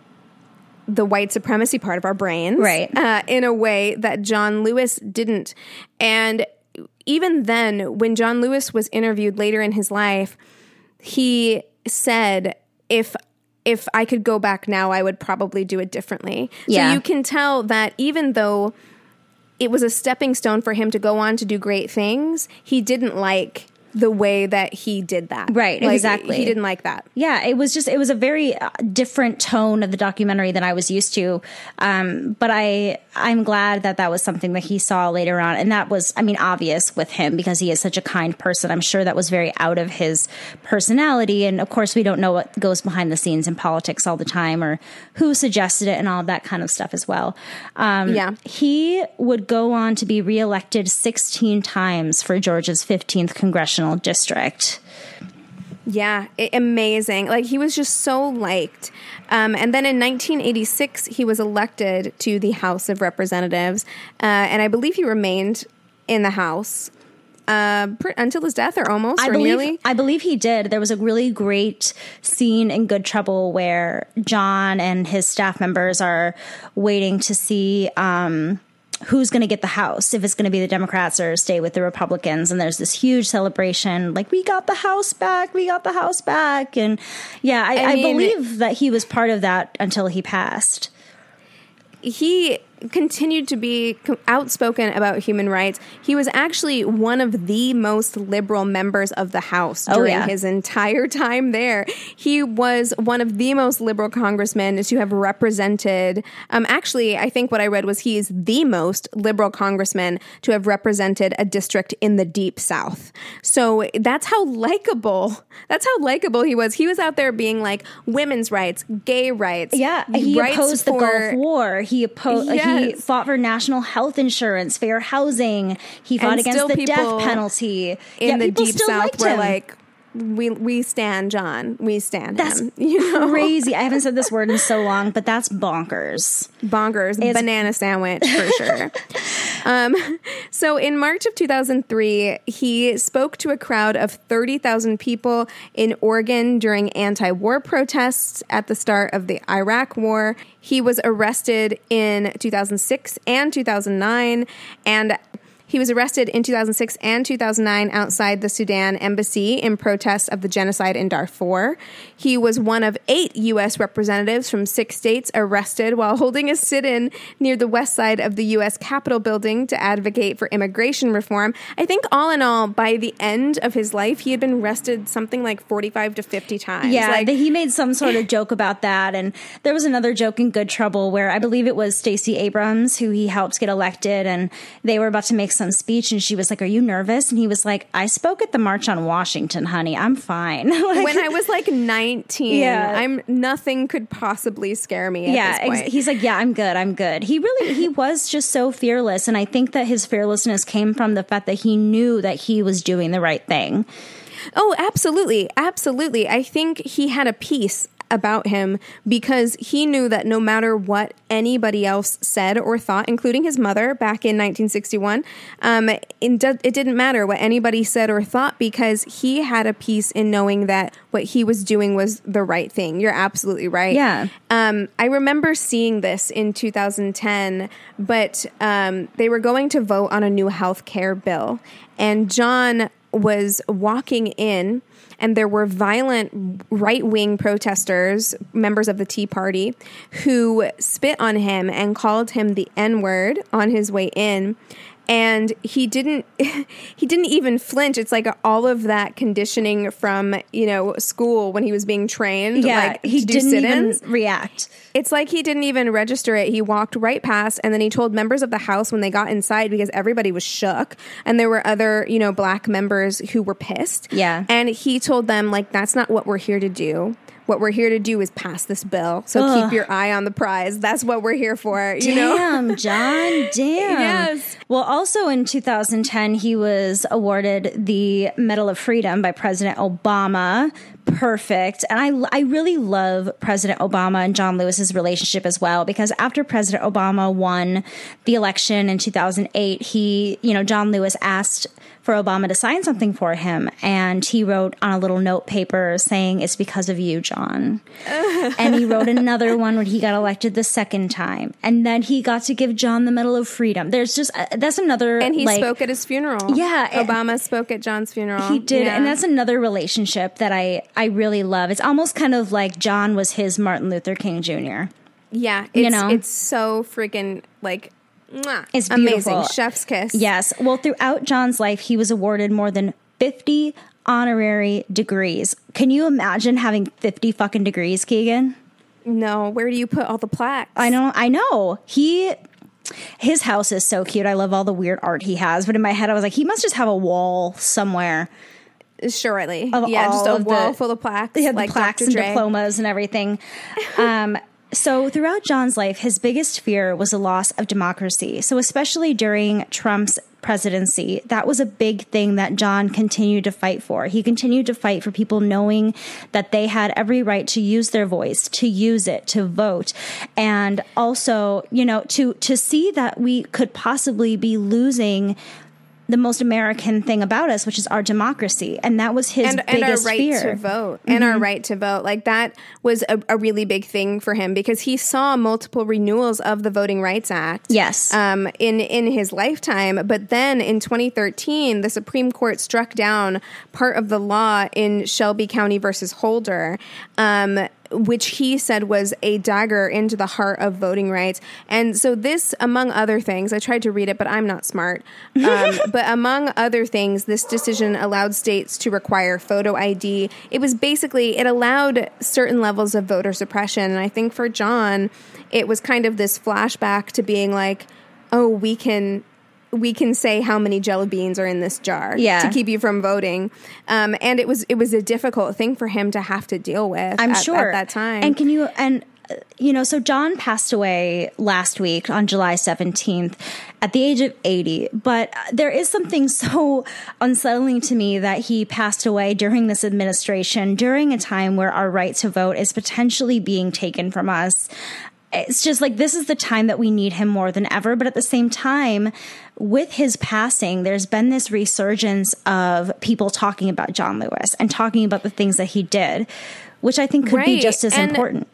the white supremacy part of our brains. Right. Uh, in a way that John Lewis didn't. And even then, when John Lewis was interviewed later in his life, he said, if if I could go back now, I would probably do it differently. Yeah. So you can tell that even though it was a stepping stone for him to go on to do great things, he didn't like the way that he did that. Right, Like, exactly. He didn't like that. Yeah, it was just it was a very uh, different tone of the documentary than I was used to. Um, but I I'm glad that that was something that he saw later on, and that was I mean obvious with him because he is such a kind person. I'm sure that was very out of his personality, and of course we don't know what goes behind the scenes in politics all the time or who suggested it and all that kind of stuff as well. Um, Yeah. he would go on to be reelected 16 times for Georgia's 15th congressional district. Yeah, i amazing. Like he was just so liked. Um, and then in 1986, he was elected to the House of Representatives, uh, and I believe he remained in the House uh, pr- until his death, or almost, I or believe nearly. I believe he did. There was a really great scene in Good Trouble where John and his staff members are waiting to see um, who's going to get the House, if it's going to be the Democrats or stay with the Republicans. And there's this huge celebration, like we got the House back, we got the House back, and yeah, I, I I, believe that he was part of that until he passed. he continued to be outspoken about human rights. He was actually one of the most liberal members of the House Oh, during yeah. his entire time there. He was one of the most liberal congressmen to have represented. Um, actually, I think what I read was he is the most liberal congressman to have represented a district in the deep South. So that's how likable. That's how likable he was. He was out there being like women's rights, gay rights. Yeah, he rights opposed the Gulf War. He opposed. He Yes. fought for national health insurance, fair housing. He fought And against the death penalty in the deep south were like we we stand John. We stand that's him. You know? crazy. I haven't said this word in so long, but that's bonkers. Bonkers. It's- banana sandwich for sure. um, so in March of 2003, he spoke to a crowd of 30,000 people in Oregon during anti-war protests at the start of the Iraq War. He was arrested in 2006 and 2009 and he was arrested in 2006 and 2009 outside the Sudan embassy in protest of the genocide in Darfur. He was one of eight U.S. representatives from six states arrested while holding a sit in near the west side of the U.S. Capitol building to advocate for immigration reform. I think, all in all, by the end of his life, he had been arrested something like 45 to 50 times. Yeah, like, he made some sort of joke about that. And there was another joke in Good Trouble where I believe it was Stacey Abrams who he helped get elected, and they were about to make some speech and she was like, Are you nervous? And he was like, I spoke at the March on Washington, honey. I'm fine. like, when I was like 19, yeah. I'm nothing could possibly scare me. yeah. Ex- he's like, Yeah, I'm good. I'm good. He really, he was just so fearless. And I think that his fearlessness came from the fact that he knew that he was doing the right thing. Oh, absolutely. Absolutely. I think he had a peace about him because he knew that no matter what anybody else said or thought, including his mother back in 1961, um, it, it didn't matter what anybody said or thought because he had a peace in knowing that what he was doing was the right thing. You're absolutely right. Yeah. Um, I remember seeing this in 2010, but um, they were going to vote on a new health care bill. And John was walking in and there were violent right wing protesters, members of the Tea Party, who spit on him and called him the N word on his way in and he didn't he didn't even flinch. It's like all of that conditioning from you know school when he was being trained yeah like he didn't sit-ins. even react. It's like he didn't even register it. He walked right past and then he told members of the house when they got inside because everybody was shook and there were other you know black members who were pissed. Yeah. And he told them like that's not what we're here to do what we're here to do is pass this bill. So Ugh. keep your eye on the prize. That's what we're here for. You damn, know? John. Damn. yes. Well, also in 2010, he was awarded the Medal of Freedom by President Obama. Perfect. And I, I really love President Obama and John Lewis's relationship as well, because after President Obama won the election in 2008, he, you know, John Lewis asked for Obama to sign something for him. And he wrote on a little note paper saying, It's because of you, John. and he wrote another one when he got elected the second time. And then he got to give John the Medal of Freedom. There's just, uh, that's another. And he like, spoke at his funeral. Yeah. Obama spoke at John's funeral. He did. Yeah. And that's another relationship that I, I really love. It's almost kind of like John was his Martin Luther King Jr. Yeah. you know, it's so freaking like Mwah. It's beautiful. Amazing. Chef's kiss. Yes. Well, throughout John's life, he was awarded more than 50 honorary degrees. Can you imagine having 50 fucking degrees, Keegan? No. Where do you put all the plaques? I know. I know. He. His house is so cute. I love all the weird art he has. But in my head, I was like, he must just have a wall somewhere. Surely. of yeah, just a wall the, full of plaques. Yeah, like plaques Dr. and Dre. diplomas and everything. Um, so, throughout John's life, his biggest fear was the loss of democracy. So, especially during Trump's presidency, that was a big thing that John continued to fight for. He continued to fight for people knowing that they had every right to use their voice, to use it, to vote, and also, you know, to to see that we could possibly be losing the most American thing about us, which is our democracy, and that was his and, biggest and our right fear. to vote, mm-hmm. and our right to vote. Like that was a, a, really big thing for him because he saw multiple renewals of the Voting Rights Act. Yes, um, in in his lifetime, but then in 2013, the Supreme Court struck down part of the law in Shelby County versus Holder. Um, which he said was a dagger into the heart of voting rights. And so, this, among other things, I tried to read it, but I'm not smart. Um, but among other things, this decision allowed states to require photo ID. It was basically, it allowed certain levels of voter suppression. And I think for John, it was kind of this flashback to being like, oh, we can we can say how many jelly beans are in this jar yeah. to keep you from voting. Um, and it was it was a difficult thing for him to have to deal with. I'm at, sure at that time. And can you and uh, you know, so John passed away last week on July 17th, at the age of 80. But there is something so unsettling to me that he passed away during this administration, during a time where our right to vote is potentially being taken from us it's just like this is the time that we need him more than ever. But at the same time, with his passing, there's been this resurgence of people talking about John Lewis and talking about the things that he did, which I think could right. be just as and important.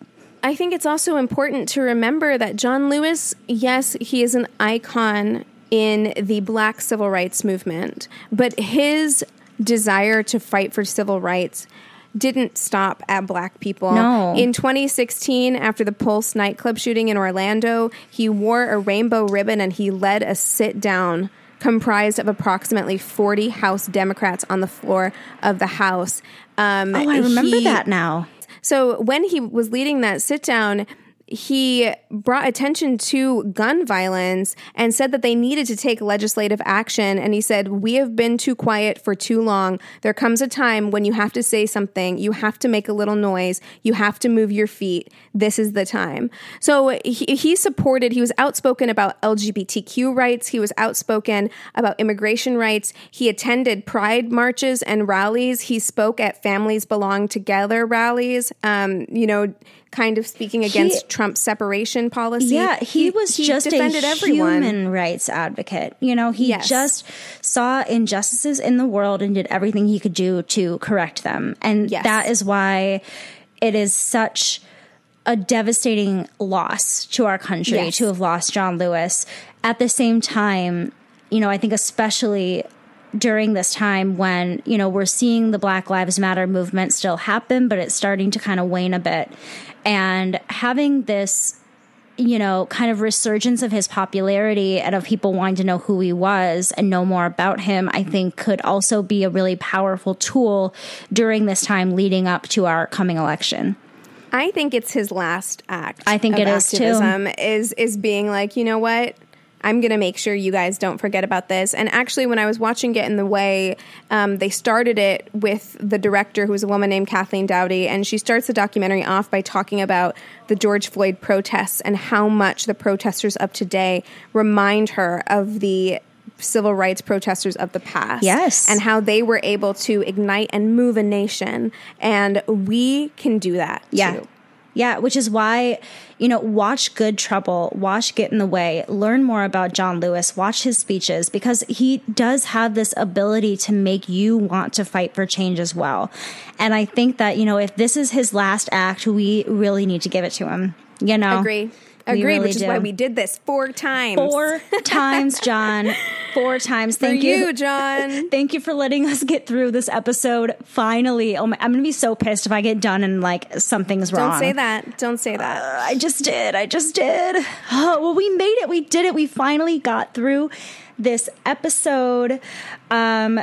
I think it's also important to remember that John Lewis, yes, he is an icon in the black civil rights movement, but his desire to fight for civil rights didn't stop at black people. No. In 2016, after the Pulse nightclub shooting in Orlando, he wore a rainbow ribbon and he led a sit down comprised of approximately 40 House Democrats on the floor of the House. Um, oh, I remember he, that now. So when he was leading that sit down, he brought attention to gun violence and said that they needed to take legislative action. And he said, We have been too quiet for too long. There comes a time when you have to say something, you have to make a little noise, you have to move your feet. This is the time. So he, he supported, he was outspoken about LGBTQ rights, he was outspoken about immigration rights. He attended pride marches and rallies. He spoke at Families Belong Together rallies. Um, you know, kind of speaking against he, Trump's separation policy. Yeah, he, he was he just defended a everyone. human rights advocate. You know, he yes. just saw injustices in the world and did everything he could do to correct them. And yes. that is why it is such a devastating loss to our country yes. to have lost John Lewis. At the same time, you know, I think especially during this time when, you know, we're seeing the Black Lives Matter movement still happen, but it's starting to kind of wane a bit. And having this, you know, kind of resurgence of his popularity and of people wanting to know who he was and know more about him, I think could also be a really powerful tool during this time leading up to our coming election. I think it's his last act. I think it is too. Is is being like, you know what? I'm going to make sure you guys don't forget about this. And actually, when I was watching Get in the Way, um, they started it with the director, who was a woman named Kathleen Dowdey, and she starts the documentary off by talking about the George Floyd protests and how much the protesters of today remind her of the civil rights protesters of the past. Yes. And how they were able to ignite and move a nation. And we can do that yeah. too. Yeah, which is why, you know, watch Good Trouble, watch Get in the Way, learn more about John Lewis, watch his speeches because he does have this ability to make you want to fight for change as well. And I think that, you know, if this is his last act, we really need to give it to him. You know? Agree. Agreed, really which is why we did this four times. Four times, John. Four times. Thank for you, you, John. Thank you for letting us get through this episode. Finally, oh my, I'm gonna be so pissed if I get done and like something's wrong. Don't say that. Don't say that. Uh, I just did. I just did. Oh, well, we made it. We did it. We finally got through this episode. Um,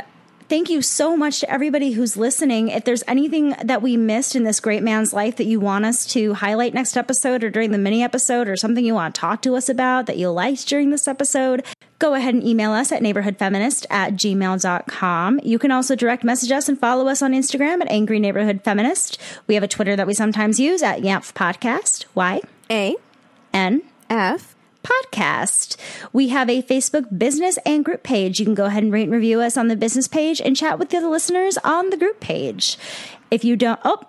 thank you so much to everybody who's listening. If there's anything that we missed in this great man's life that you want us to highlight next episode or during the mini episode or something you want to talk to us about that you liked during this episode, go ahead and email us at neighborhoodfeminist at gmail.com. You can also direct message us and follow us on Instagram at Angry Neighborhood Feminist. We have a Twitter that we sometimes use at YANF Podcast. Y A N F podcast. We have a Facebook business and group page. You can go ahead and rate and review us on the business page and chat with the other listeners on the group page. If you don't, oh,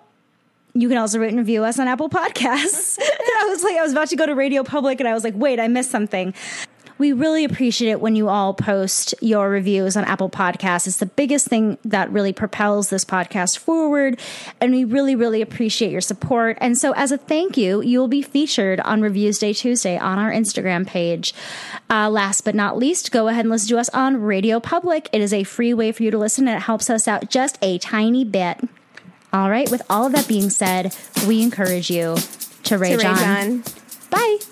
you can also rate and review us on Apple Podcasts. I was like, I was about to go to Radio Public and I was like, wait, I missed something. We really appreciate it when you all post your reviews on Apple Podcasts. It's the biggest thing that really propels this podcast forward. And we really, really appreciate your support. And so, as a thank you, you will be featured on Reviews Day Tuesday on our Instagram page. Uh, last but not least, go ahead and listen to us on Radio Public. It is a free way for you to listen, and it helps us out just a tiny bit. All right, with all of that being said, we encourage you to rage, to rage on. on. Bye.